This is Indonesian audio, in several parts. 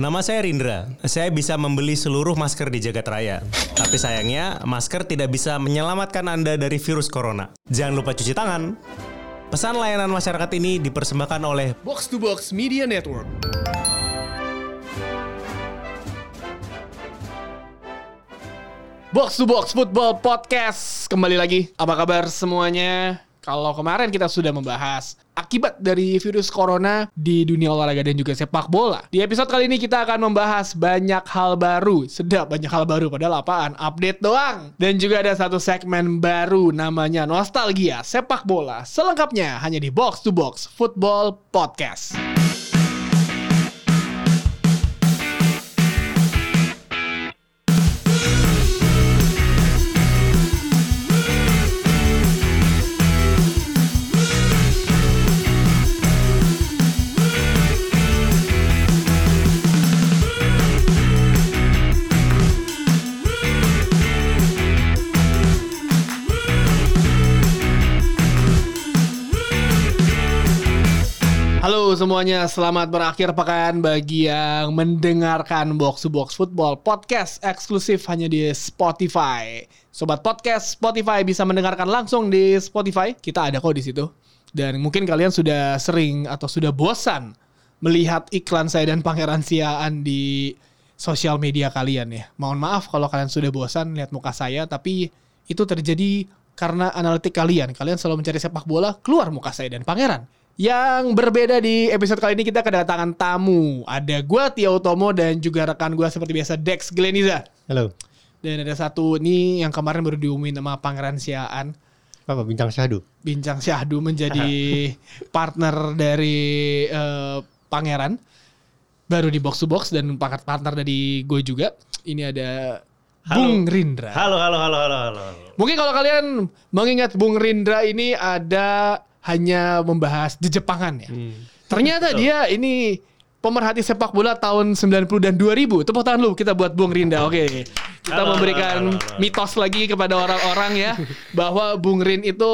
Nama saya Rindra. Saya bisa membeli seluruh masker di jagat raya. Tapi sayangnya, masker tidak bisa menyelamatkan Anda dari virus corona. Jangan lupa cuci tangan. Pesan layanan masyarakat ini dipersembahkan oleh Box to Box Media Network. Box to Box Football Podcast kembali lagi. Apa kabar semuanya? Kalau kemarin kita sudah membahas akibat dari virus corona di dunia olahraga dan juga sepak bola. Di episode kali ini kita akan membahas banyak hal baru. Sedap banyak hal baru padahal apaan? Update doang. Dan juga ada satu segmen baru namanya Nostalgia Sepak Bola. Selengkapnya hanya di Box to Box Football Podcast. Semuanya, selamat berakhir pekan bagi yang mendengarkan Box to Box Football Podcast eksklusif hanya di Spotify. Sobat podcast Spotify bisa mendengarkan langsung di Spotify. Kita ada kok di situ. Dan mungkin kalian sudah sering atau sudah bosan melihat iklan saya dan Pangeran Siaan di sosial media kalian ya. Mohon maaf kalau kalian sudah bosan lihat muka saya, tapi itu terjadi karena analitik kalian. Kalian selalu mencari sepak bola, keluar muka saya dan Pangeran. Yang berbeda di episode kali ini kita kedatangan tamu. Ada gua Tio Tomo dan juga rekan gua seperti biasa Dex Gleniza. Halo. Dan ada satu ini yang kemarin baru diumumin sama Pangeran Siaan. Apa bintang syahdu? Bincang Syahdu menjadi partner dari eh, Pangeran. Baru di box to box dan partner dari gue juga. Ini ada Halo. Bung Rindra. Halo, halo, halo, halo, halo. Mungkin kalau kalian mengingat Bung Rindra ini ada hanya membahas Jepangan ya. Ternyata dia ini pemerhati sepak bola tahun 90 dan 2000. Tepuk tangan lu kita buat Bung Rinda. Oke. Kita Halo, memberikan halo, halo, halo. mitos lagi kepada orang-orang ya bahwa Bung Rin itu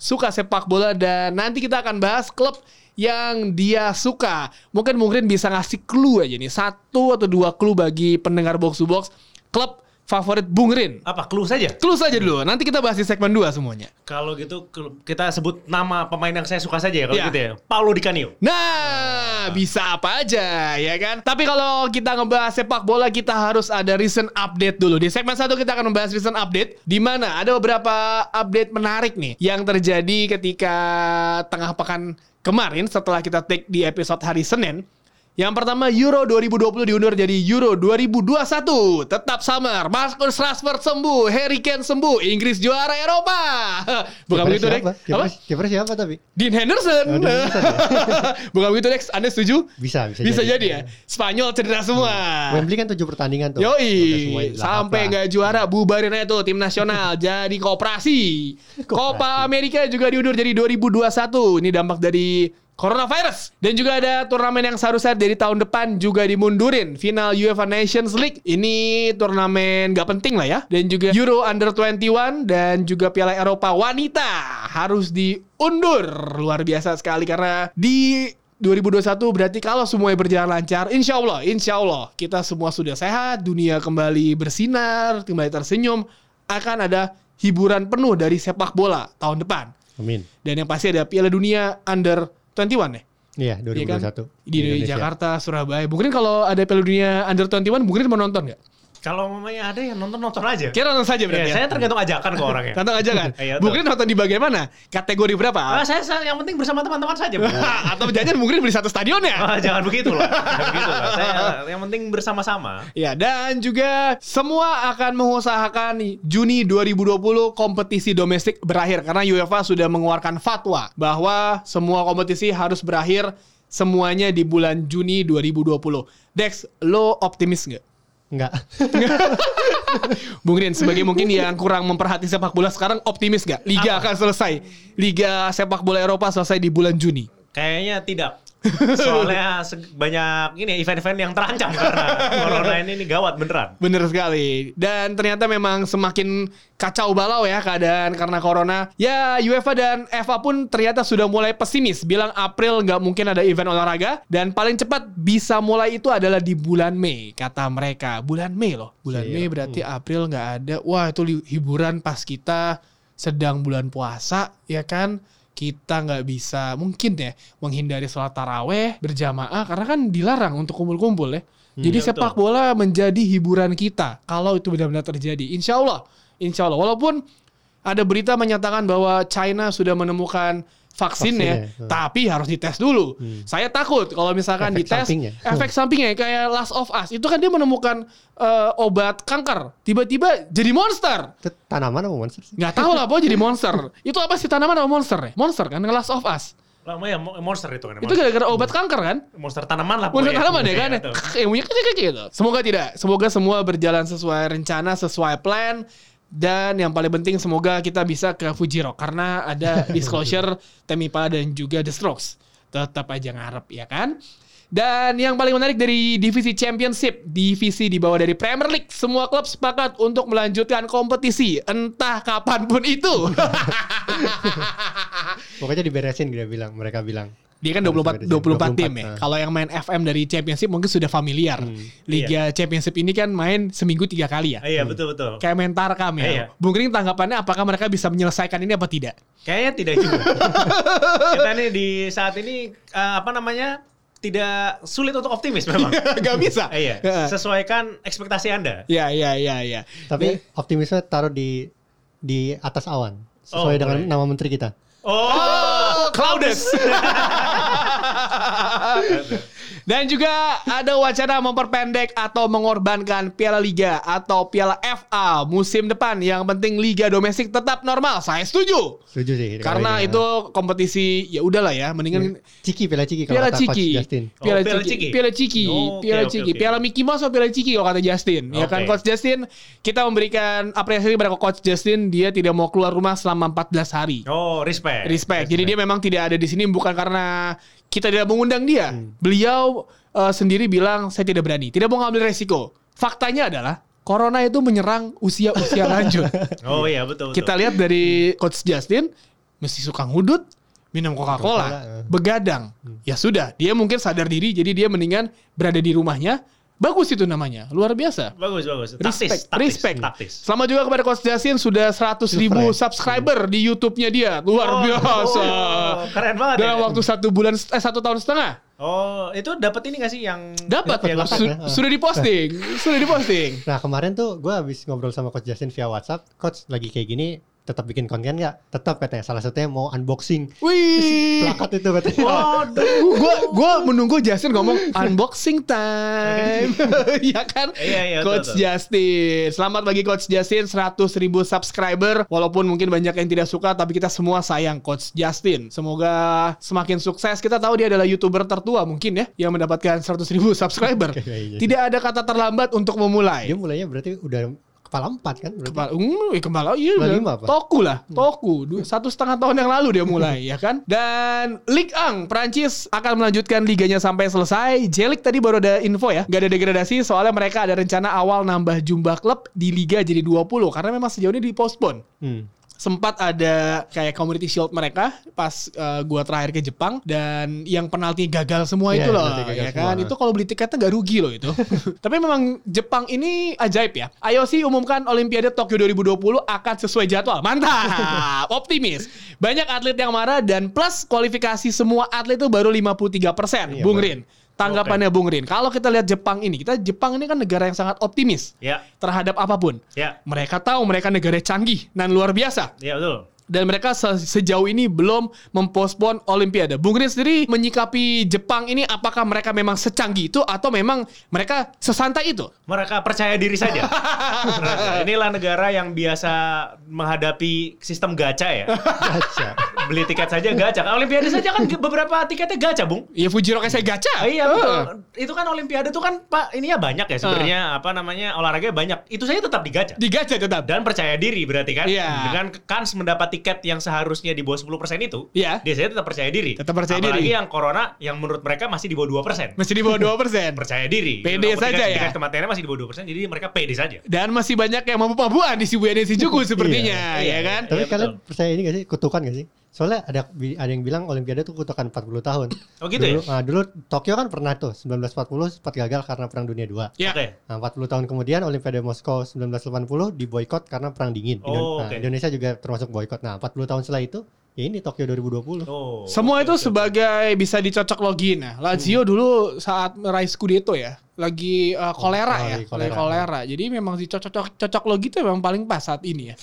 suka sepak bola dan nanti kita akan bahas klub yang dia suka. Mungkin Bung Rin bisa ngasih clue aja nih. Satu atau dua clue bagi pendengar box to box klub favorit Bung Rin. Apa clue saja? Clue saja dulu. Nanti kita bahas di segmen 2 semuanya. Kalau gitu kita sebut nama pemain yang saya suka saja ya kalau Iya. gitu ya. Paulo Di Canio. Nah, bisa apa aja ya kan? Tapi kalau kita ngebahas sepak bola kita harus ada recent update dulu. Di segmen satu kita akan membahas recent update di mana ada beberapa update menarik nih yang terjadi ketika tengah pekan kemarin setelah kita take di episode hari Senin. Yang pertama Euro 2020 diundur jadi Euro 2021. Tetap summer. Marcus Rashford sembuh, Harry Kane sembuh, Inggris juara Eropa. Bukan begitu, Dek? siapa? Apa? Kiper, siapa tapi? Dean Henderson. Oh, Dean Henderson, Bukan begitu Dex, Anda setuju? Bisa, bisa, Bisa jadi. jadi ya. Spanyol cedera semua. Wembley kan tujuh pertandingan tuh. Yoi, sampai nggak juara bubarin aja tuh tim nasional jadi kooperasi. Copa Amerika juga diundur jadi 2021. Ini dampak dari coronavirus. Dan juga ada turnamen yang seharusnya dari tahun depan juga dimundurin. Final UEFA Nations League. Ini turnamen nggak penting lah ya. Dan juga Euro Under 21 dan juga Piala Eropa Wanita harus diundur. Luar biasa sekali karena di 2021 berarti kalau semuanya berjalan lancar, insya Allah, insya Allah kita semua sudah sehat, dunia kembali bersinar, kembali tersenyum, akan ada hiburan penuh dari sepak bola tahun depan. Amin. Dan yang pasti ada Piala Dunia Under 21 ya. Iya, Iya kan? 2021. Di, Indonesia. Jakarta, Surabaya. Mungkin kalau ada Piala Dunia Under 21, mungkin mau nonton nggak? Kalau mamanya ada yang nonton-nonton aja. Kira nonton saja berarti Ya, ya. saya tergantung ajakan ke orangnya. Nonton aja kan? Iya, mungkin nonton di bagian mana? Kategori berapa? Ah, saya, saya yang penting bersama teman-teman saja. Bu. Atau jangan mungkin beli satu stadion ya? Ah, jangan begitu lah. Jangan begitu lah. Saya yang penting bersama-sama. Ya, dan juga semua akan mengusahakan Juni 2020 kompetisi domestik berakhir karena UEFA sudah mengeluarkan fatwa bahwa semua kompetisi harus berakhir semuanya di bulan Juni 2020. Dex, lo optimis nggak? Enggak. Bung Rin, sebagai mungkin yang kurang memperhati sepak bola sekarang optimis nggak? Liga akan selesai. Liga sepak bola Eropa selesai di bulan Juni. Kayaknya tidak. Soalnya banyak ini event-event yang terancam karena corona ini, ini gawat beneran. Bener sekali. Dan ternyata memang semakin kacau balau ya keadaan karena corona. Ya UEFA dan FA pun ternyata sudah mulai pesimis. Bilang April nggak mungkin ada event olahraga. Dan paling cepat bisa mulai itu adalah di bulan Mei. Kata mereka. Bulan Mei loh. Bulan Iya. Mei berarti April nggak ada. Wah itu hiburan pas kita sedang bulan puasa ya kan. Kita nggak bisa mungkin ya menghindari sholat taraweh berjamaah karena kan dilarang untuk kumpul-kumpul ya. Jadi Iya, sepak betul. bola menjadi hiburan kita kalau itu benar-benar terjadi. Insya Allah, insya Allah. Walaupun ada berita menyatakan bahwa China sudah menemukan vaksin ya, Vaksinnya, hmm. tapi harus dites dulu. Saya takut kalau misalkan Efek dites sampingnya. efek sampingnya kayak Last of Us itu kan dia menemukan eh, obat kanker, tiba-tiba jadi monster. Itu tanaman apa monster sih? Nggak tahu lah, pokoknya jadi monster. itu apa sih tanaman atau monster ya? Monster kan, Last of Us. Lama ya mo- monster itu kan. Itu gara-gara obat kanker kan? monster tanaman lah. Monster pokoknya. tanaman ya kan? Tuh. Yang punya kecil-kecil gitu. Semoga tidak. Semoga semua berjalan sesuai rencana, sesuai plan. Dan yang paling penting semoga kita bisa ke Fuji Rock. Karena ada disclosure Temi Impala dan juga The Strokes. Tetap aja ngarep ya kan? Dan yang paling menarik dari divisi championship, divisi di bawah dari Premier League, semua klub sepakat untuk melanjutkan kompetisi, entah kapan pun itu. Pokoknya diberesin dia bilang, mereka bilang. Dia kan Harus 24 beresin. 24 tim ya. 24, nah. Kalau yang main FM dari Championship mungkin sudah familiar. Liga Championship ini kan main seminggu tiga kali ya. Iya betul betul. Kayak main Tarkam ya. Iya. Bung Kering tanggapannya apakah mereka bisa menyelesaikan ini apa tidak? Kayaknya tidak juga. Kita nih di saat ini eh, apa namanya tidak sulit untuk optimis memang. Gak bisa. Eh, iya. Sesuaikan ekspektasi anda. Ya, ya, ya, ya. Tapi optimisme taruh di di atas awan. Oh, Sesuai dengan boleh. nama menteri kita. Oh, Cloudes. Dan juga ada wacana memperpendek atau mengorbankan Piala Liga atau Piala FA musim depan. Yang penting liga domestik tetap normal. Saya setuju. Setuju sih. Karena ini. itu kompetisi ya udahlah ya, mendingan Ciki, Piala Ciki kalau Piala kata Coach Ciki. Justin. Piala Oh, Piala Ciki. Ciki. Piala Ciki. Oh, Piala Ciki. oke. Piala Mickey Mouse atau Piala Ciki kalau kata Justin. Ya kan. Coach Justin, kita memberikan apresiasi kepada Coach Justin, dia tidak mau keluar rumah selama 14 hari. oh respect. Respect. Jadi dia memang tidak ada di sini bukan karena kita tidak mengundang dia. Hmm. Beliau eh, sendiri bilang saya tidak berani, tidak mau ngambil resiko. Faktanya adalah Corona itu menyerang usia-usia lanjut. Oh iya betul. betul. Kita lihat dari Coach Justin mesti suka ngudut, minum Coca-Cola, eh. begadang. Ya sudah, dia mungkin sadar diri jadi dia mendingan berada di rumahnya. Bagus itu namanya, luar biasa. bagus bagus. Respect, Taktis, taktis, respect. taktis. Selamat juga kepada Coach Justin sudah 100 ribu Subscribe. subscriber di YouTube-nya dia, luar Oh, biasa. oh, keren banget Dalam ya. waktu satu bulan, eh satu tahun setengah. Oh, itu dapat ini gak sih yang Dapat, dapat. Su- ya. sudah diposting, sudah diposting. Nah kemarin tuh gue habis ngobrol sama Coach Justin via WhatsApp. Coach lagi kayak gini tetap bikin konten nggak? Tetap katanya. Salah satunya mau unboxing Wih, plakat itu katanya. Waduh. gua gua menunggu Justin ngomong unboxing time. ya kan? Iya, iya, Coach betul. Justin. Selamat bagi Coach Justin 100 ribu subscriber. Walaupun mungkin banyak yang tidak suka tapi kita semua sayang Coach Justin. Semoga semakin sukses. Kita tahu dia adalah YouTuber tertua mungkin ya yang mendapatkan 100 ribu subscriber. Kayaknya. tidak ada kata terlambat untuk memulai. Dia mulainya berarti udah kepala empat kan? Berarti. Kepala, hmm, eh, kepala iya Kepala udah. lima apa? Toku lah, Toku. Du- Satu setengah tahun yang lalu dia mulai, ya kan? Dan Ligue 1 Prancis akan melanjutkan liganya sampai selesai. Jelik tadi baru ada info ya, gak ada degradasi soalnya mereka ada rencana awal nambah jumlah klub di liga jadi 20 karena memang sejauh ini dipospon Hmm. Sempat ada kayak community shield mereka pas uh, gua terakhir ke Jepang dan yang penalti gagal semua Iya, itu loh ya kan? Semua. itu kalau beli tiketnya nggak rugi loh itu. Tapi memang Jepang ini ajaib ya. IOC umumkan Olimpiade Tokyo 2020 akan sesuai jadwal. Mantap! Optimis. Banyak atlet yang marah dan plus kualifikasi semua atlet itu baru 53% Iya, Bung. Rin tanggapannya Bung Rin kalau kita lihat Jepang ini kita Jepang ini kan negara yang sangat optimis Ya, terhadap apa pun. Ya, mereka tahu mereka negara canggih dan luar biasa. Ya betul. Dan mereka se- sejauh ini belum mempospon Olimpiade. Bung Rin sendiri menyikapi Jepang ini apakah mereka memang secanggih itu atau memang mereka sesantai itu? Mereka percaya diri saja. Inilah negara yang biasa menghadapi sistem gacha ya. Gacha. Beli tiket saja gacha. Olimpiade saja kan beberapa tiketnya gacha, Bung. Ya Fujiro kayak gacha. Ah, iya betul. Itu kan Olimpiade tuh kan Pak ini ya banyak ya sebenarnya apa namanya olahraganya banyak. Itu saja tetap digacha. Di gacha tetap. Dan percaya diri berarti kan Iya. dengan kans mendapat tiket yang seharusnya di bawah 10% itu, Iya. biasanya tetap percaya diri. Tetap percaya Apalagi diri. yang corona yang menurut mereka masih di bawah 2%. Masih di bawah 2%. percaya diri. Pede Tingkat- saja ya? Tingkat kematiannya masih di bawah 2%, jadi mereka pede saja. Dan masih banyak yang mabuk-mabukan di Shibuya dan Shinjuku sepertinya, Iya, ya kan? Tapi Iya, kalian percaya ini gak sih? Kutukan gak sih? Soalnya ada ada yang bilang Olimpiade tuh kutukan 40 tahun. Oh gitu dulu, ya? nah, dulu Tokyo kan pernah tuh 1940 sempat gagal karena Perang Dunia 2. Ya. Oke. Nah, 40 tahun kemudian Olimpiade Moskow 1980 diboykot karena perang dingin. Indon- Oh, nah, oke. Indonesia juga termasuk boykot. Nah, 40 tahun setelah itu ya ini Tokyo 2020. Oh. Semua oke, itu oke. sebagai bisa dicocok login. Nah, Lazio dulu saat meraih Scudetto ya, lagi uh, kolera Oh, ya, lagi kolera. kolera. kolera. Jadi memang dicocok cocok logi itu memang paling pas saat ini ya.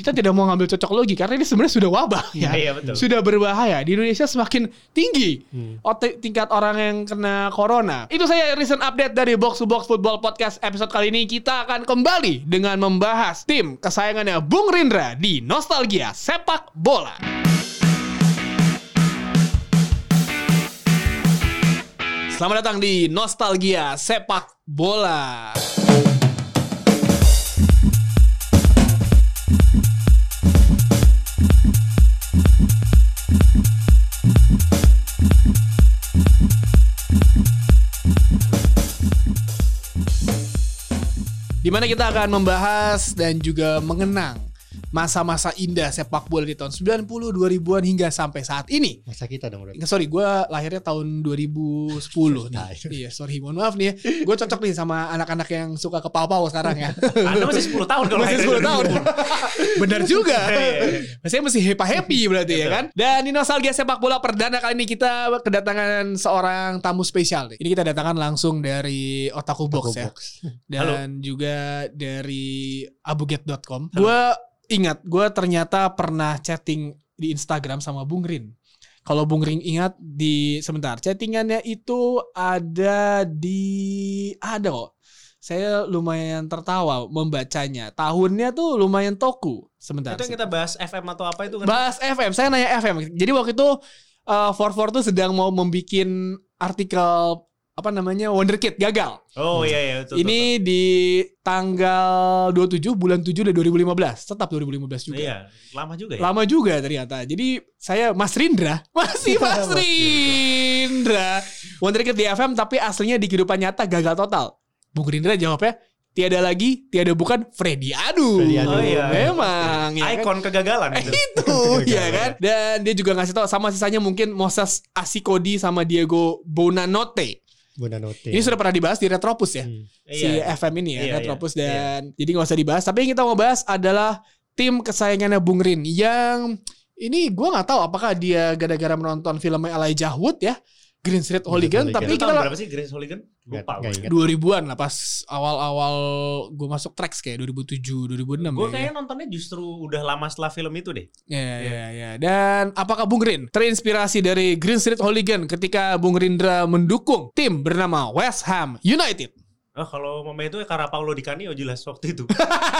Kita tidak mau ngambil cocok logi karena ini sebenarnya sudah wabah ya. Iya, betul. Sudah berbahaya. Di Indonesia semakin tinggi Hmm. tingkat orang yang kena corona. Itu saya recent update dari Box to Box Football Podcast episode kali ini. Kita akan kembali dengan membahas tim kesayangannya Bung Rindra di Nostalgia Sepak Bola. Selamat datang di Nostalgia Sepak Bola. Di mana kita akan membahas dan juga mengenang masa-masa indah sepak bola di tahun 90 2000-an hingga sampai saat ini. Masa kita dong. Nggak, Sorry, gue lahirnya tahun 2010 nih. iya, sorry, mohon maaf nih. Gue cocok nih sama anak-anak yang suka ke pau sekarang ya. Anda masih 10 tahun kalau Masih lahir 10 tahun. Benar juga. Iya, Saya masih happy-happy berarti ya kan. Dan di Nostalgia Sepak Bola perdana kali ini kita kedatangan seorang tamu spesial. nih. Ini kita datangkan langsung dari Otaku Box ya. Box. Dan juga dari abuget.com. Gue ingat, gue ternyata pernah chatting di Instagram sama Bung Rin. Kalau Bung Rin ingat di sebentar, chattingannya itu ada di ada kok. Saya lumayan tertawa membacanya. Tahunnya tuh lumayan toku. Sebentar. Itu yang kita bahas FM atau apa itu kan? Bahas FM, saya nanya FM. Jadi waktu itu uh, 44 tuh sedang mau membikin artikel apa namanya Wonderkid gagal. Oh iya iya betul. Ini di tanggal 27 bulan 7 dari 2015. Tetap 2015 betul. juga. Iya, lama juga ya. Lama juga ternyata. Jadi saya Mas Rindra, masih Mas Mas Rindra. Wonderkid di FM tapi aslinya di kehidupan nyata gagal total. Bung Rindra jawabnya tiada lagi, tiada bukan Freddy Adu. Freddy Adu. Oh, iya. Memang ya kan? Ikon kegagalan itu. itu ya kan dan dia juga ngasih tahu sama sisanya mungkin Moses Asikodi sama Diego Bonanote Bonanote. ini sudah pernah dibahas di Retropus ya Hmm. si Iya. FM ini ya Iya, Retropus iya. dan jadi nggak usah dibahas tapi yang kita mau bahas adalah tim kesayangannya Bung Rin yang ini gue nggak tahu apakah dia gara-gara menonton filmnya Elijah Wood ya Green Street Hooligan Hooligan. tapi Itu kita berapa sih Grace Hooligan? Lupa. Ingat. 2000-an lah pas awal-awal gue masuk tracks kayak 2007 2006 Gue ya. kayaknya nontonnya justru udah lama setelah film itu deh. Ya, ya, ya. Dan apakah Bung Rin terinspirasi dari Green Street Hooligan ketika Bung Rindra mendukung tim bernama West Ham United? Oh, kalau mama itu ya karena Paulo Di Canio jelas waktu itu.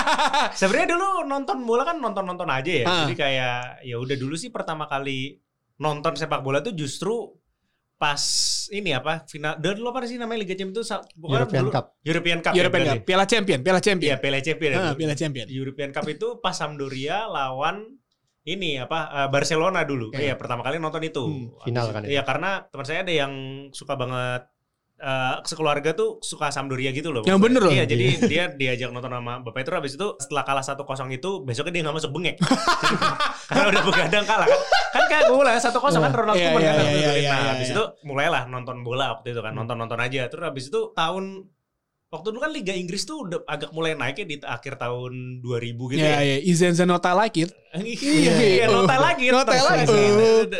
Sebenarnya dulu nonton bola kan nonton-nonton aja ya. Ah. Jadi kayak ya udah dulu sih pertama kali nonton sepak bola tuh justru pas ini apa final dan dulu apa sih namanya Liga Champions itu sa- pokoknya European dulu- Cup. European Cup ya, European berarti. Cup, Piala Champion, Piala Champion. Iya, Piala Champion. ya Ah. Piala Champion. European Cup itu pas Sampdoria lawan ini apa eh, Barcelona dulu. Iya. Iya, pertama kali nonton itu. Hmm, final kan. Iya, karena teman saya ada yang suka banget eh, sekeluarga tuh suka Sampdoria gitu loh. Yang bener loh. Iya, jadi dia diajak nonton sama Bapak itu habis itu setelah kalah 1-0 itu besoknya dia nggak masuk bengek. karena udah begadang kalah kan. Kan kayak bola 1-0 kan Iya, iya, kan. iya, waktu itu. iya, nah, iya, habis iya. itu mulailah nonton bola waktu itu kan, nonton-nonton aja. Terus habis itu tahun Waktu dulu kan Liga Inggris tuh udah agak mulai naik ya di akhir tahun 2000 gitu Ya, ya. ya. Izenza Nota like it. Iya, iya, notai lagi. Notai notai lagi.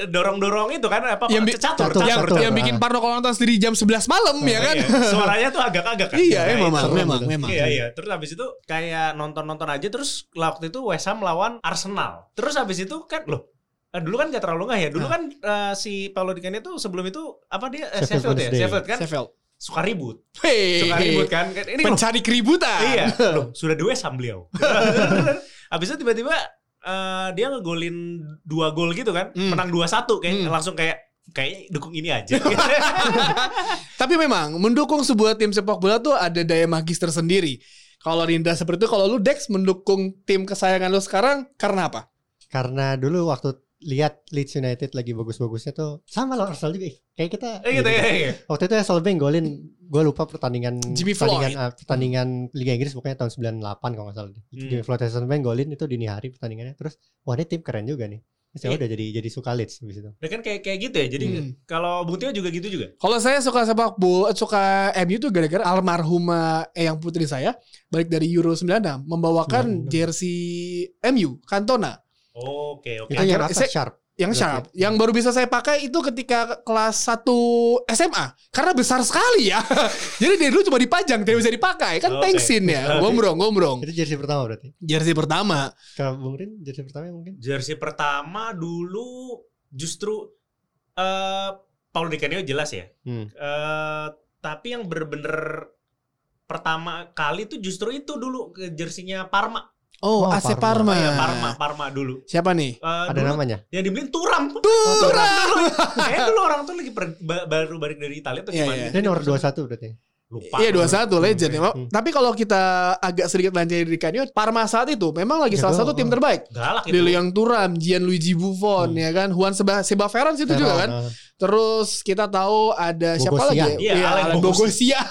Dorong-dorong itu kan apa Yang bi- catur, catur, yang, catur, yang catur. bikin Parno kalau nonton sendiri jam 11 malam ya kan? Iya, Suaranya tuh agak-agak kan. Iya, Nah, memang, itu. memang, memang. Iya, iya. Terus habis itu kayak nonton-nonton aja terus waktu itu West Ham lawan Arsenal. Terus habis itu kan loh eh, dulu kan gak terlalu nggak ya. Dulu Ah. kan eh, si Paulo Di Canio tuh sebelum itu apa dia eh, Sheffield Sheffield ya? Sheffield kan Sheffield. Suka ribut. Hey, Suka ribut kan. Kan Ini loh, Pencari keributan. Iya, loh, sudah dua Ham beliau. Habis itu tiba-tiba eh, dia ngegolin dua gol gitu kan, Hmm. menang 2-1 kayak Hmm. langsung kayak kayaknya dukung ini aja. Tapi memang mendukung sebuah tim sepak bola tuh ada daya magis tersendiri. Kalau Rindra seperti itu, kalau lu Dex mendukung tim kesayangan lu sekarang karena apa? Karena dulu waktu lihat Leeds United lagi bagus-bagusnya tuh sama loh Arsenal juga. Kayak kita Eh gitu ya. iya. Waktu itu Solbeng golin gue lupa pertandingan Jimmy pertandingan Floyd. ah, pertandingan Liga Inggris pokoknya tahun 98 kalau nggak salah. Hmm. Jimmy Floyd Solbeng golin itu dini hari pertandingannya terus wah ini tim keren juga nih. Terus ya Iya. udah jadi jadi suka Leeds habis itu. Nah, kan kayak kayak gitu ya. Jadi Hmm. kalau Bung Tio juga gitu juga. Kalau saya suka sepak bola, suka MU tuh gara-gara almarhumah Eyang Putri saya balik dari Euro 96 membawakan 96. jersey MU Cantona Oke, oke. Itu yang saya- sharp. yang Berarti sharp. Yang baru bisa saya pakai itu ketika kelas 1 SMA karena besar sekali ya. Jadi dari dulu cuma dipajang, tidak bisa dipakai. Kan Oke. thanksin ya, gombrong, gombrong. Itu jersey pertama berarti. Jersey pertama. Kalau Bung Rin jersey pertama mungkin. Jersey pertama dulu justru eh Paulo Di Canio jelas ya. Hmm. Eh tapi yang bener-bener pertama kali tuh justru itu dulu jersinya Parma. Oh, Oh, AC Parma. Parma. Iya, Parma, Parma dulu. Siapa nih? Eh, Ada dulu namanya. Yang dibeliin Turam. Turam. Kayaknya dulu orang tuh lagi per- ba- baru balik dari Italia tuh Iya, gimana? iya. Dia nomor 21 berarti. Lupa. Iya 21 legend. Hmm. ya. Tapi kalau kita agak sedikit lanjut di Canio, Parma saat itu memang lagi Ya, salah satu tim terbaik. Galak itu. Lilian Thuram, Gianluigi Buffon, Hmm. ya kan, Juan Seba, Ferran situ juga kan. Nah, Terus kita tahu ada siapa Bogosian. lagi? Iya, Alain Alain Bogosian.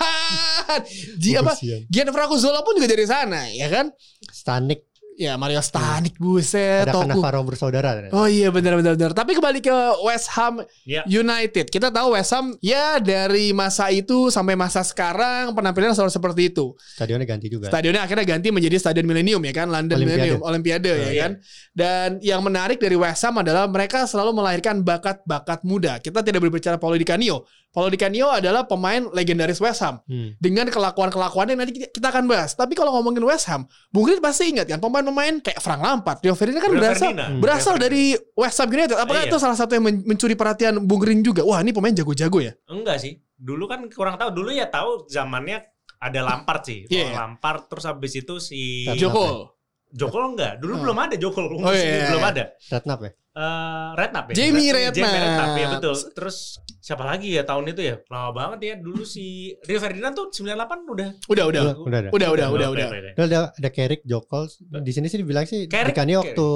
Gi apa? Gianfranco Zola pun juga dari sana, ya kan? Stanik Ya Mario Stanik, buset, ada Toku. Bersaudara. ternyata. Oh iya benar benar benar. Tapi kembali ke West Ham Iya. United. Kita tahu West Ham ya dari masa itu sampai masa sekarang penampilannya selalu seperti itu. Stadionnya ganti juga. Stadionnya akhirnya ganti menjadi Stadion Millennium ya kan, London Olimpiade. Millennium, Olimpiade ya Iya. kan. Dan yang menarik dari West Ham adalah mereka selalu melahirkan bakat-bakat muda. Kita tidak berbicara Paulo Di Canio. Paulo Di Canio adalah pemain legendaris West Ham Hmm. dengan kelakuan-kelakuannya nanti kita- kita akan bahas. Tapi kalau ngomongin West Ham, Bung Rin pasti ingat kan pemain-pemain kayak Frank Lampard, Rio Ferdinand kan Rio berasal Ferdinand. Hmm. berasal Rio dari West Ham United. Apakah Iya. itu salah satu yang men- mencuri perhatian Bung Rin juga? Wah, ini pemain jago-jago ya. Enggak sih. Dulu kan kurang tahu. Dulu ya tahu zamannya ada Lampard sih. Iya. Kalau Lampard terus habis itu si Joko. Jokol enggak. Dulu Oh. belum ada Jokol. Oh, iya. Belum ada. Redknapp ya? Eh Redknapp ya. Jamie Red- Jamie Redknapp. Redknapp ya betul. Terus siapa lagi ya tahun itu ya? Lama banget ya. Dulu si Rio Ferdinand tuh 98 udah. Udah, udah. Udah, udah. Udah, udah, udah, udah. Lalu ada Carrick, Jokol. Di sini sih dibilang sih Dikani waktu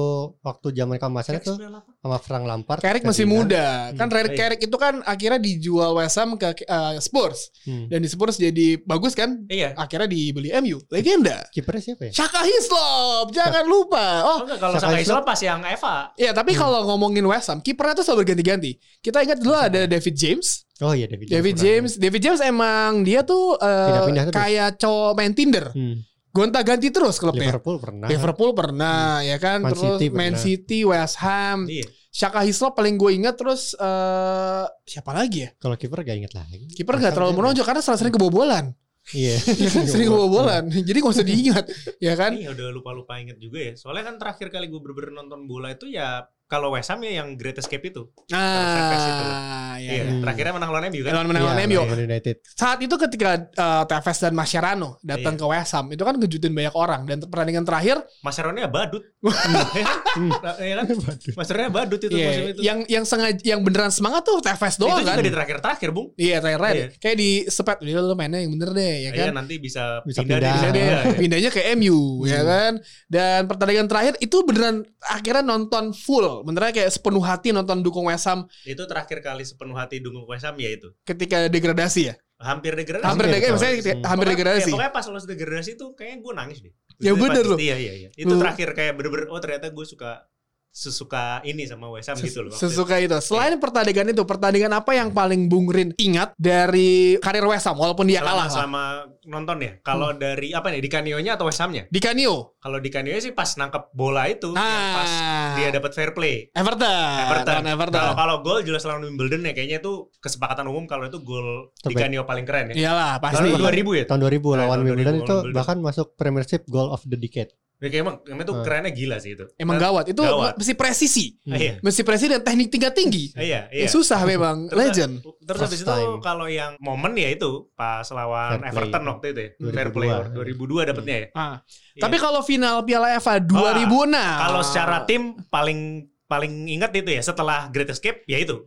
waktu zaman kemasannya tuh 98. sama Frank Lampard. Carrick masih muda. Kan Hmm. Red Iya. Carrick itu kan akhirnya dijual West Ham ke uh, Spurs. Hmm. Dan di Spurs jadi bagus kan? Iya. Akhirnya dibeli MU. Legenda. Kipernya siapa ya? Shaka Hislop, jangan lupa. Oh, Oh enggak kalau Saka Saka Islop- Islop pas yang Eva. Iya, tapi kalau ngomongin West Ham, kipernya tuh selalu berganti-ganti. Kita ingat dulu ada David James. Oh iya David James. David. James, David James emang dia tuh terus. kayak cowok main Tinder. Hmm. Gonta-ganti terus klubnya. Liverpool pernah. Liverpool pernah, ya kan. Man terus City Man pernah. City, West Ham, Iya. Shaka Hislop paling gue ingat terus eh siapa lagi ya? Kalau kiper gak inget lagi. Kiper Masa terlalu menonjol karena selalu sering kebobolan. Iya. sering kebobolan. Jadi gak usah diingat, ya kan? Iya udah lupa-lupa inget juga ya. Soalnya kan terakhir kali gue bener-bener nonton bola itu ya kalau West Ham ya yang Great Escape itu. Tevez itu. Ah, ya. Iya, ya. terakhirnya menang lawan MU kan. Lawan menang lawan Iya, MU. United. Saat itu ketika eh, Tevez dan Mascherano datang Iya. ke West Ham, itu kan ngejutin banyak orang dan pertandingan terakhir Mas Aaronnya badut. Hmm. Iya kan? Mas Aaronnya badut itu iya, musim itu. yang yang sengaja yang beneran semangat tuh Tevez itu doang juga kan. di terakhir-terakhir, Bung. Iya terakhir Iya. kayak di sepet dia lu mainnya yang bener deh ya kan. Iya, nanti bisa, Bisa pindah, pindah. Bisa deh pindah, ya. pindahnya ke MU ya Hmm. kan. Dan pertandingan terakhir itu beneran akhirnya nonton full. Beneran kayak sepenuh hati nonton dukung West Ham Itu terakhir kali sepenuh hati dukung West Ham ya itu. ketika degradasi ya. Hampir degradasi. Hampir Hampir, degradasi, kayak hmm. hampir Pokoknya- degradasi. Ya, pokoknya pas lolos degradasi itu kayaknya gue nangis deh. Ya Itu bener loh. Iya, iya, iya. Itu Lu- terakhir kayak bener-bener oh ternyata gue suka sesuka ini sama West Ham gitu loh. Sesuka itu. Selain pertandingan itu, pertandingan apa yang paling Bung Rin ingat dari karir West Ham walaupun dia selama, kalah lah. selama nonton ya. Kalau dari apa nih di Canio-nya atau West Ham-nya? Di Canio. Kalau di Canio sih pas nangkep bola itu yang pas Ah. dia dapat fair play. Everton. Everton. Everton. Kalau kalau gol jelas lawan Wimbledon ya kayaknya itu kesepakatan umum kalau itu gol di. Canio paling keren ya. Iyalah, pasti. Tahun 2000 ya? Tahun 2000 Nah, lawan 2000 Wimbledon itu Wimbledon. bahkan masuk Premiership Goal of the Decade. Ya, kayak emang, emang itu Ah. kerennya gila sih itu. Emang Dan- gawat. Itu Gawat. mesti presisi. Ah, Iya. Mesti presisi dan teknik tingkat tinggi. Iya, Ya, iya. susah memang. Terus- Legend. Terus First habis itu kalau yang momen ya itu pas lawan Fair play. Everton waktu itu ya. 2002. Fair play 2002 dapetnya ya. Ah. Iya. Tapi kalau final Piala FA 2006. Kalau secara tim paling paling ingat itu ya setelah Great Escape ya itu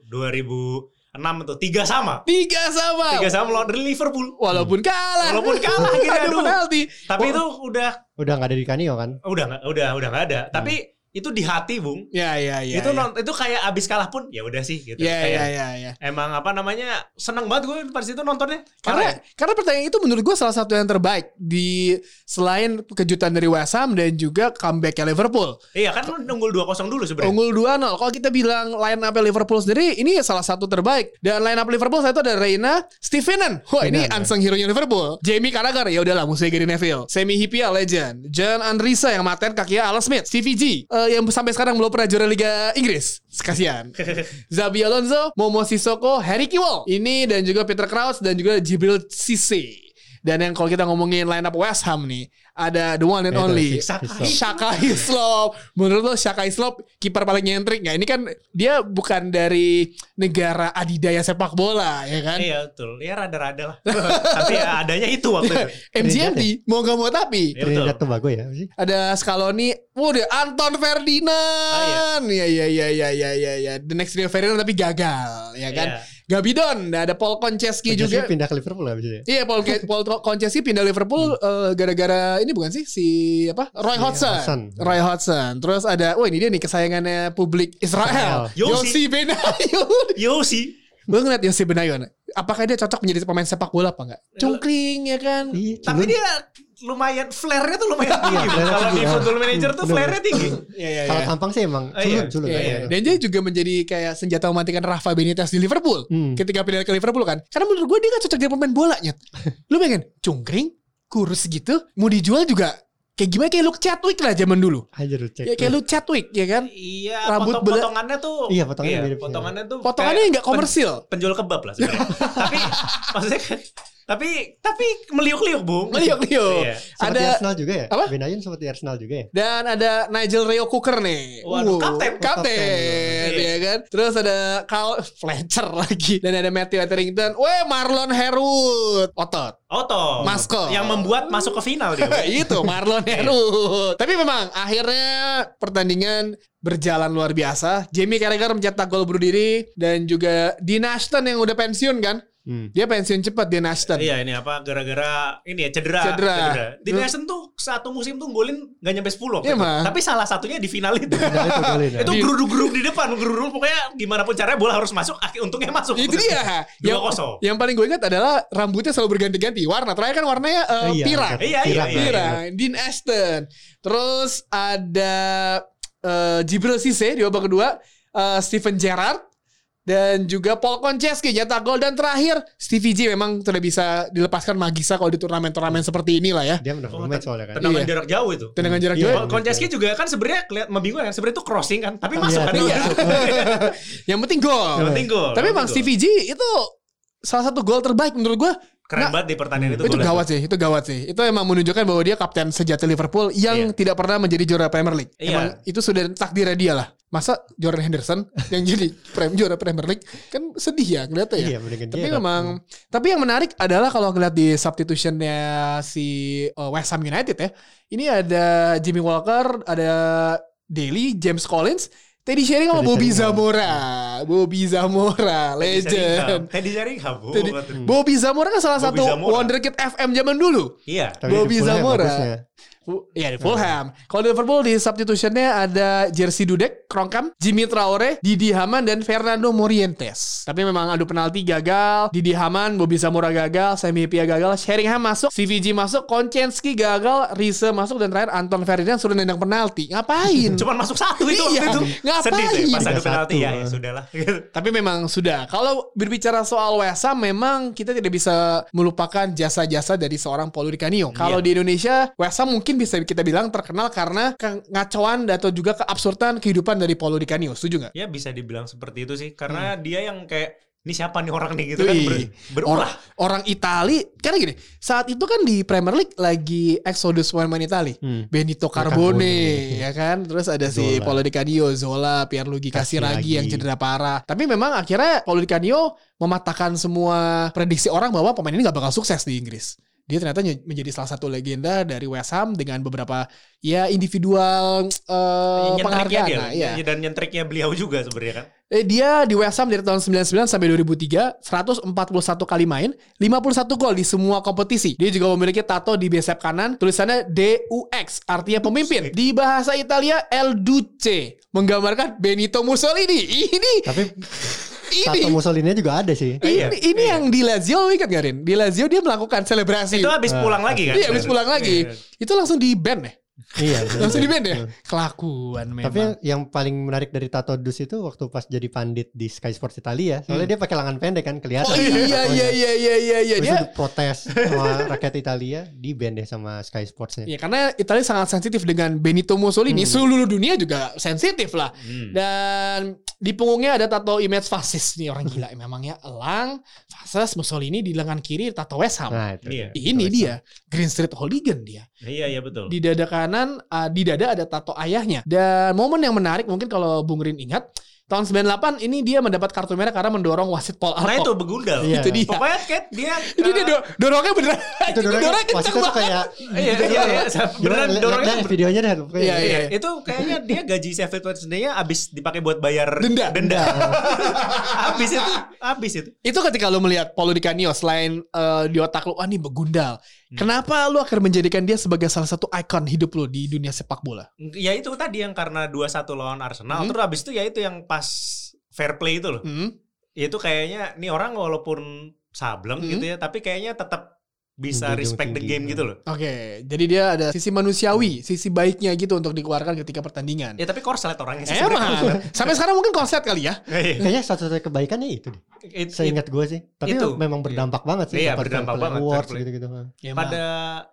2006 itu tiga sama. tiga sama. Tiga sama lawan Liverpool. Walaupun kalah. Walaupun kalah akhirnya, Ada aduh. penalti. Tapi Oh. itu udah Udah nggak ada di Canio kan? udah nggak udah udah nggak ada. Tapi itu di hati, Bung. Ya ya ya. itu ya. itu kayak abis kalah pun ya udah sih gitu. Ya Kayak ya ya ya. Emang apa namanya? Seneng banget gue pas itu nontonnya. Karena karena pertandingan itu menurut gue salah satu yang terbaik di selain kejutan dari West Ham dan juga comebacknya Liverpool. iya kan lu unggul 2-0 dulu sebenarnya. Unggul 2-0. Kalau kita bilang line up Liverpool sendiri ini salah satu terbaik. Dan line up Liverpool saya itu ada Reina, Stevenan. Wah, ini ya. unsung hero-nya Liverpool. Jamie Carragher ya udahlah musuhnya Gary Neville. Semi Hipia legend. John Andrisa yang maten kakinya Alan Smith. Stevie G eh, yang sampai sekarang belum pernah juara Liga Inggris. Kasihan. Zabi Alonso, Momo Sissoko, Harry Kewell. Ini dan juga Peter Crouch dan juga Jibril Cisse. Dan yang kalau kita ngomongin line up West Ham nih, ada the one and only Shaka Hislop. Menurut lo Shaka Hislop kiper paling nyentrik nggak? Ini kan dia bukan dari negara adidaya sepak bola ya kan? Iya betul. Ya rada-rada lah. Tapi ya adanya itu waktu itu. MGMT mau gak mau tapi Iya, betul. Tobago ya ada Scaloni, wah dia Anton Ferdinand, ya ya ya ya ya ya ya, the next Rio Ferdinand tapi gagal, ya kan? Iya. Gabidon, ada Paul Konchesky Konchesky juga. pindah ke Liverpool habis itu ya? Iya Paul Paul Konchesky pindah Liverpool eh, gara-gara ini bukan sih si apa Roy Hodgson. Hodgson. Roy Hodgson. Terus ada wah ini dia nih kesayangannya publik Israel. Yosi Yossi. Benayoun. Yo sih. Gue ngeliat Yosi Benayoun. Apakah dia cocok menjadi pemain sepak bola apa enggak? Cungkring ya kan. Iya, Tapi dia lumayan flare-nya tuh lumayan tinggi. Iya, Bung. flare-nya Kalau di tinggi, football ya. manager tuh flare-nya tinggi. Iya iya kalau iya. tampang sih emang Oh, iya. culun, culun. Iya, Iya, iya. Dan dia juga menjadi kayak senjata mematikan Rafa Benitez di Liverpool. Hmm. Ketika pindah ke Liverpool kan. Karena menurut gue dia gak cocok jadi pemain bola nyet. Lu pengen cungkring, kurus gitu, mau dijual juga kayak gimana kayak Luke Chadwick lah zaman dulu. Aja lu cek. Ya kayak Luke Chadwick ya kan. Iya, Rambut potong bela- potongannya tuh. Iya, potongannya mirip. Potongannya tuh Potongannya kayak nggak komersil. pen- penjual kebab lah sebenarnya. tapi maksudnya kan tapi tapi meliuk-liuk, Bung. Meliuk-liuk. Iya. Ada Arsenal juga ya? Apa? Benayoun sempat di Arsenal juga ya? dan ada Nigel Rio Cooker nih. Waduh, Uh, kapten. Kapten, ya kan. Terus ada Carl Fletcher lagi dan ada Matthew Etherington. Weh, Marlon Herwood. Otot. Oto. Maskot. Yang membuat masuk ke final dia. Itu Marlon Herwood. Tapi memang akhirnya pertandingan berjalan luar biasa. Jamie Carragher mencetak gol bunuh diri dan juga Dean Ashton yang udah pensiun kan. Hmm. Dia pensiun cepat Dean Ashton. Iya ini apa gara-gara ini ya cedera. Cedera. Di Nelson tuh satu musim tuh golin gak nyampe 10 waktu Iya. Mang. Tapi salah satunya di final itu. Nah, itu ya. geruduk-geruduk di depan, geruduk pokoknya gimana pun caranya bola harus masuk, akhir untungnya masuk. Itu dia. Dua yang, kosong. yang paling gue ingat adalah rambutnya selalu berganti-ganti warna. Terakhir kan warnanya eh, Iya, pirang. iya. Iya, iya, Pirang, iya. Pirang. Dean Ashton. Terus ada eh, Jibril Cisse di babak kedua. eh, Steven Gerrard. Dan juga Paul Konchesky nyetak gol. Dan terakhir Stevie G memang sudah bisa dilepaskan Magisa kalau di turnamen-turnamen seperti inilah ya. Dia menang Oh, match soalnya kan. Tendangan Iya. jarak jauh itu. Tendangan jarak Iya. jauh. Kon- Konceski juga kan sebenarnya kelihatan membingungkan. Sebenarnya itu crossing kan, tapi masuk Iya, kan. Iya. Yang penting gol. Yang penting gol. Tapi penting Stevie G itu salah satu gol terbaik menurut gue. Keren Nggak- banget di pertandingan itu. Itu gawat sih, itu gawat sih. Itu emang menunjukkan bahwa dia kapten sejati Liverpool yang Iya. tidak pernah menjadi juara Premier League. Iya. Emang itu sudah takdirnya dia lah. Masa Jordan Henderson yang jadi prem juara Premier League kan sedih ya kelihatan ya. Iya, Tapi dia. memang, tapi yang menarik adalah kalau ngeliat di substitutionnya si uh, West Ham United ya, ini ada Jimmy Walker, ada Daly, James Collins, Teddy Sheringham sama Bobby. Zamora, Bobby Zamora, legend. Teddy Sheringham. Bu. Teddy- Bobby Zamora kan salah Bobby satu Zamora. wonderkid FM zaman dulu. Iya. Tapi Bobby Zamora. Iya di Fulham. Kalau di Liverpool di substitutionnya ada Jersey Dudek, Kronkam, Jimmy Traore, Didi Haman dan Fernando Morientes. Tapi memang adu penalti gagal, Didi Haman, Bobby Zamora gagal, Semi Pia gagal, Sheringham masuk, CVG masuk, Konchensky gagal, Riese masuk dan terakhir Anton Ferdinand suruh nendang penalti. Ngapain? Cuman masuk satu itu Iya, itu. ngapain? Sedih tuh pas adu Tiga penalti satu. ya, ya sudahlah. Tapi memang sudah. Kalau berbicara soal West Ham, memang kita tidak bisa melupakan jasa-jasa dari seorang Paulo Di Canio. Kalau Iya. di Indonesia, West Ham mungkin bisa kita bilang terkenal karena kengacauan atau juga keabsurdan kehidupan dari Paulo Di Canio. Setuju nggak? ya bisa dibilang seperti itu sih karena dia yang kayak ini siapa nih orang nih gitu kan Wih, ber- berulah. orang, orang Itali, karena gini, saat itu kan di Premier League lagi Exodus pemain Itali. Hmm. Benito Carbone. Carbone, ya kan? Terus ada si Zola. Paulo Di Canio, Zola, Pierluigi Casiraghi Casiraghi. yang cedera parah. Tapi memang akhirnya Paulo Di Canio mematahkan semua prediksi orang bahwa pemain ini gak bakal sukses di Inggris. Dia ternyata ny- menjadi salah satu legenda dari West Ham dengan beberapa ya individual eh, Nyentriknya penghargaan. dia, Nah, ya, dan nyentriknya beliau juga sebenarnya kan. Eh, dia di West Ham dari tahun 99 sampai 2003, 141 kali main, 51 gol di semua kompetisi. Dia juga memiliki tato di bicep kanan, tulisannya DUX, artinya pemimpin. Di bahasa Italia, El Duce, menggambarkan Benito Mussolini. Ini, Tapi ini, tato Mussolini juga ada sih. ini, Iya, ini iya. yang di Lazio, ingat gak Rin? Di Lazio dia melakukan selebrasi. Itu habis pulang lagi kan? Iya, habis pulang lagi. Iya. Itu langsung di band ya? Iya. Langsung di band ya? Kelakuan memang. Tapi yang, yang paling menarik dari tato Dus itu waktu pas jadi pandit di Sky Sports Italia, soalnya dia pakai lengan pendek kan kelihatan. Hmm. oh iya, iya, iya, iya, iya, iya. Terus Dia, dia protes sama rakyat Italia di band deh sama Sky Sportsnya. Ya karena Italia sangat sensitif dengan Benito Mussolini. Hmm. Seluruh dunia juga sensitif lah. Hmm. Dan di punggungnya ada tato image fasis nih orang gila. Memangnya elang, fasis, Mussolini di lengan kiri tato West Ham. Nah, itu. Iya. Ini dia Green Street Hooligan dia. Iya, iya betul. Di dada kanan, uh, di dada ada tato ayahnya. Dan momen yang menarik mungkin kalau Bung Rin ingat, tahun 98 ini dia mendapat kartu merah karena mendorong wasit Paul Nah Alcock. itu begundal. Iya. Itu dia. Pokoknya kayak dia Ini dia do- dorongnya beneran. Itu dorongnya dorongnya wasit kenceng tuh banget. kayak Iya, iya, iya. Beneran dorongnya lihat tuh- videonya deh. Iya, iya. Iya, itu kayaknya dia gaji Sheffield Wednesday-nya abis dipakai buat bayar Denda. denda. abis itu, abis itu. Itu ketika lu melihat Paulo Di Canio selain eh, di otak lu, wah nih begundal. Hmm. Kenapa lu akan menjadikan dia sebagai salah satu ikon hidup lu di dunia sepak bola? Ya itu tadi yang karena 2-1 lawan Arsenal. Hmm. Terus abis itu ya itu yang pas fair play itu loh. Hmm? Itu kayaknya nih orang walaupun sableng Hmm. gitu ya, tapi kayaknya tetap bisa respect the game gitu loh. Oke, jadi dia ada sisi manusiawi, sisi baiknya gitu untuk dikeluarkan ketika pertandingan. Ya tapi korslet orangnya sih. Emang, sampai sekarang mungkin konset kali ya. Iya. Kayaknya satu-satunya kebaikannya itu deh. It- it- Seingat gue sih. Tapi Itu. memang berdampak banget sih. Iya, berdampak banget, Awards fair play. gitu-gitu. Ya, pada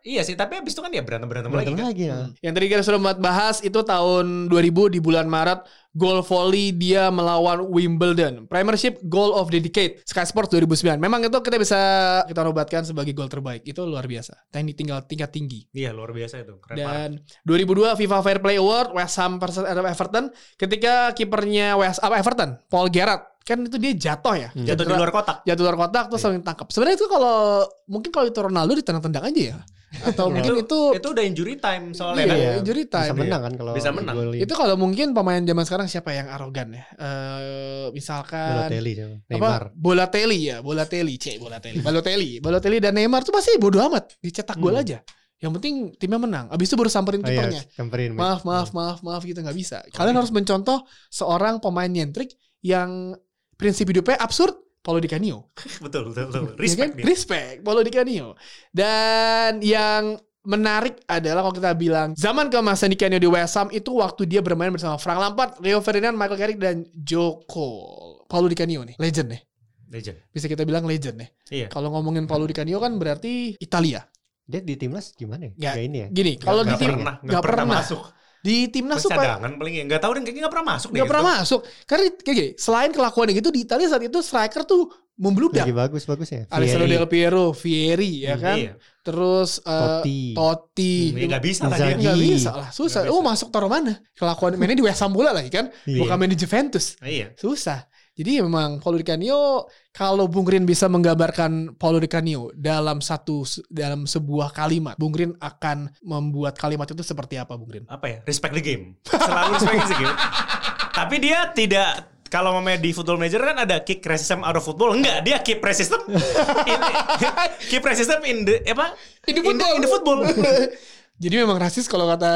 iya sih, tapi abis itu kan ya berantem-berantem lagi Berantem kan. lagi ya. Yang tadi kita sudah bahas itu tahun 2000 di bulan Maret gol volley dia melawan Wimbledon. Premiership Goal of the Decade Sky Sports 2009. Memang itu kita bisa kita nobatkan sebagai gol terbaik. Itu luar biasa. Teknik tinggal tingkat tinggi. Iya, luar biasa itu. Keren banget. Dan 2002 FIFA Fair Play Award West Ham versus Everton ketika kipernya West apa Everton Paul Gerrard kan itu dia jatuh ya. Hmm. Jatuh di luar kotak. jatuh luar kotak terus saling tangkap. Sebenarnya itu kalau mungkin kalau itu Ronaldo ditendang-tendang aja ya. Atau Iya. mungkin itu, Itu udah injury time soalnya Iya, kan. injury time. Bisa menang kan kalau Bisa menang. itu kalau mungkin pemain zaman sekarang siapa yang arogan ya? Eh misalkan Balotelli? Neymar. Bolatelli ya, Bolatelli, C, Bolatelli. Balotelli, Balotelli dan Neymar tuh pasti bodo amat, dicetak gol Hmm. aja. Yang penting timnya menang. Abis itu baru samperin Oh iya, kipernya. samperin. Maaf, maaf, maaf, maaf gitu nggak bisa. Kalian harus mencontoh seorang pemain nyentrik yang prinsip hidupnya absurd. Paulo Di Canio. Betul, betul, betul. Ya Respect kan? dia. Respect. Paulo Di Canio. Dan yang menarik adalah kalau kita bilang zaman keemasan Di Canio di West Ham itu waktu dia bermain bersama Frank Lampard, Rio Ferdinand, Michael Carrick dan Joe Cole. Paulo Di Canio nih, legend nih. Legend. Bisa kita bilang legend nih. Iya. Kalau ngomongin Paulo Di Canio kan berarti Italia. Dia di timnas gimana ya? Nggak. Kayak ini ya. Gini, kalau di Nggak tim pernah, pernah pernah masuk. Di timnas tuh cadangan paling ya. Nggak tahu deh, kayaknya nggak pernah masuk nggak pernah gitu. masuk. Karena kayak gini, selain kelakuan gitu di Italia saat itu striker tuh membludak. Lagi bagus-bagus ya. Alessandro. Del Piero, Vieri ya Hmm, kan. Iya. Terus eh, Totti. Totti. Hmm, ya nggak bisa lah dia. Nggak bisa lah, susah. Oh bisa. masuk taruh mana? Kelakuan mainnya di West Ham bola lagi kan, Iya. bukan main di Juventus. Iya. Susah. Jadi memang Paulo Di Canio kalau Bung Rin bisa menggambarkan Paulo Di Canio dalam satu dalam sebuah kalimat, Bung Rin akan membuat kalimat itu seperti apa, Bung Rin? Apa ya? Respect the game. Selalu respect the game. Tapi dia tidak kalau mamanya di football manager kan ada kick racism out of football. Enggak, dia keep racism. in, keep racism in the apa? In the In the, in the football. Jadi memang rasis kalau kata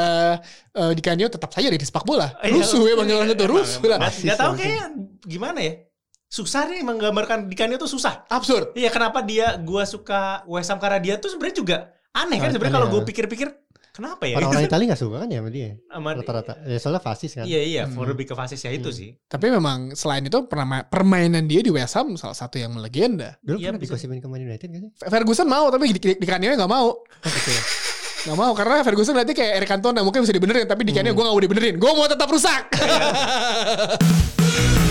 eh, Di Canio tetap saja di sepak bola. Iya, Rusuh ya panggilannya tuh rusuh lah. Nggak- Nggak tahu Rasis kayak gimana ya. Susah nih menggambarkan Di Canio tuh susah. Absurd. Iya kenapa dia gua suka West Ham karena dia tuh sebenarnya juga aneh kan sebenarnya kalau aneh, gue ya. pikir-pikir kenapa ya Orang-orang. Italia gak suka kan ya sama dia? Sama- Rata-rata. Ya soalnya fasis kan. Iya iya, Hmm. for lebih ke fasis ya itu Hmm. sih. Tapi memang selain itu perma- permainan dia di West Ham salah satu yang melegenda. Dulu Iya, pernah digosipin ke Man United gak sih? Ferguson mau tapi di, di, di Canio nggak mau. Oh, gitu ya. Nggak mau karena Ferguson nanti kayak Eric Cantona mungkin bisa dibenerin tapi di Canio gue nggak mau dibenerin. Gue mau tetap rusak.